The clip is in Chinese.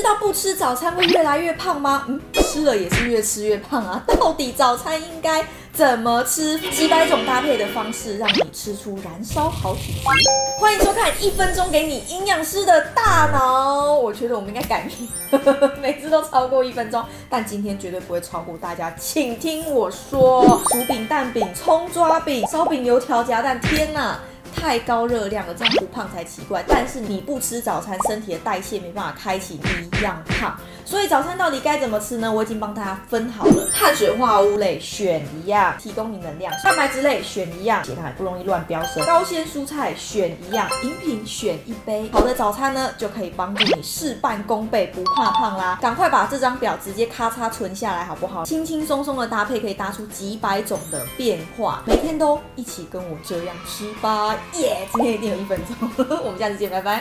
知道不吃早餐会越来越胖吗？嗯，吃了也是越吃越胖啊。到底早餐应该怎么吃？几百种搭配的方式，让你吃出燃烧好体质。欢迎收看《一分钟给你营养师的大脑》。我觉得我们应该改名，每次都超过一分钟，但今天绝对不会超过大家。请听我说：薯饼、蛋饼、葱抓饼、烧饼、油条夹蛋。天哪！太高热量了，这样不胖才奇怪。但是你不吃早餐，身体的代谢没办法开启，一样胖。所以早餐到底该怎么吃呢？我已经帮大家分好了。碳水化合物类选一样，提供你能量；蛋白质类选一样，血糖也不容易乱飙升；高纤蔬菜选一样，饮品选一杯。好的早餐呢，就可以帮助你事半功倍，不怕胖啦。赶快把这张表直接咔嚓存下来，好不好？轻轻松松的搭配，可以搭出几百种的变化。每天都一起跟我这样吃吧。耶！今天一定有一分钟，我们下次见，拜拜。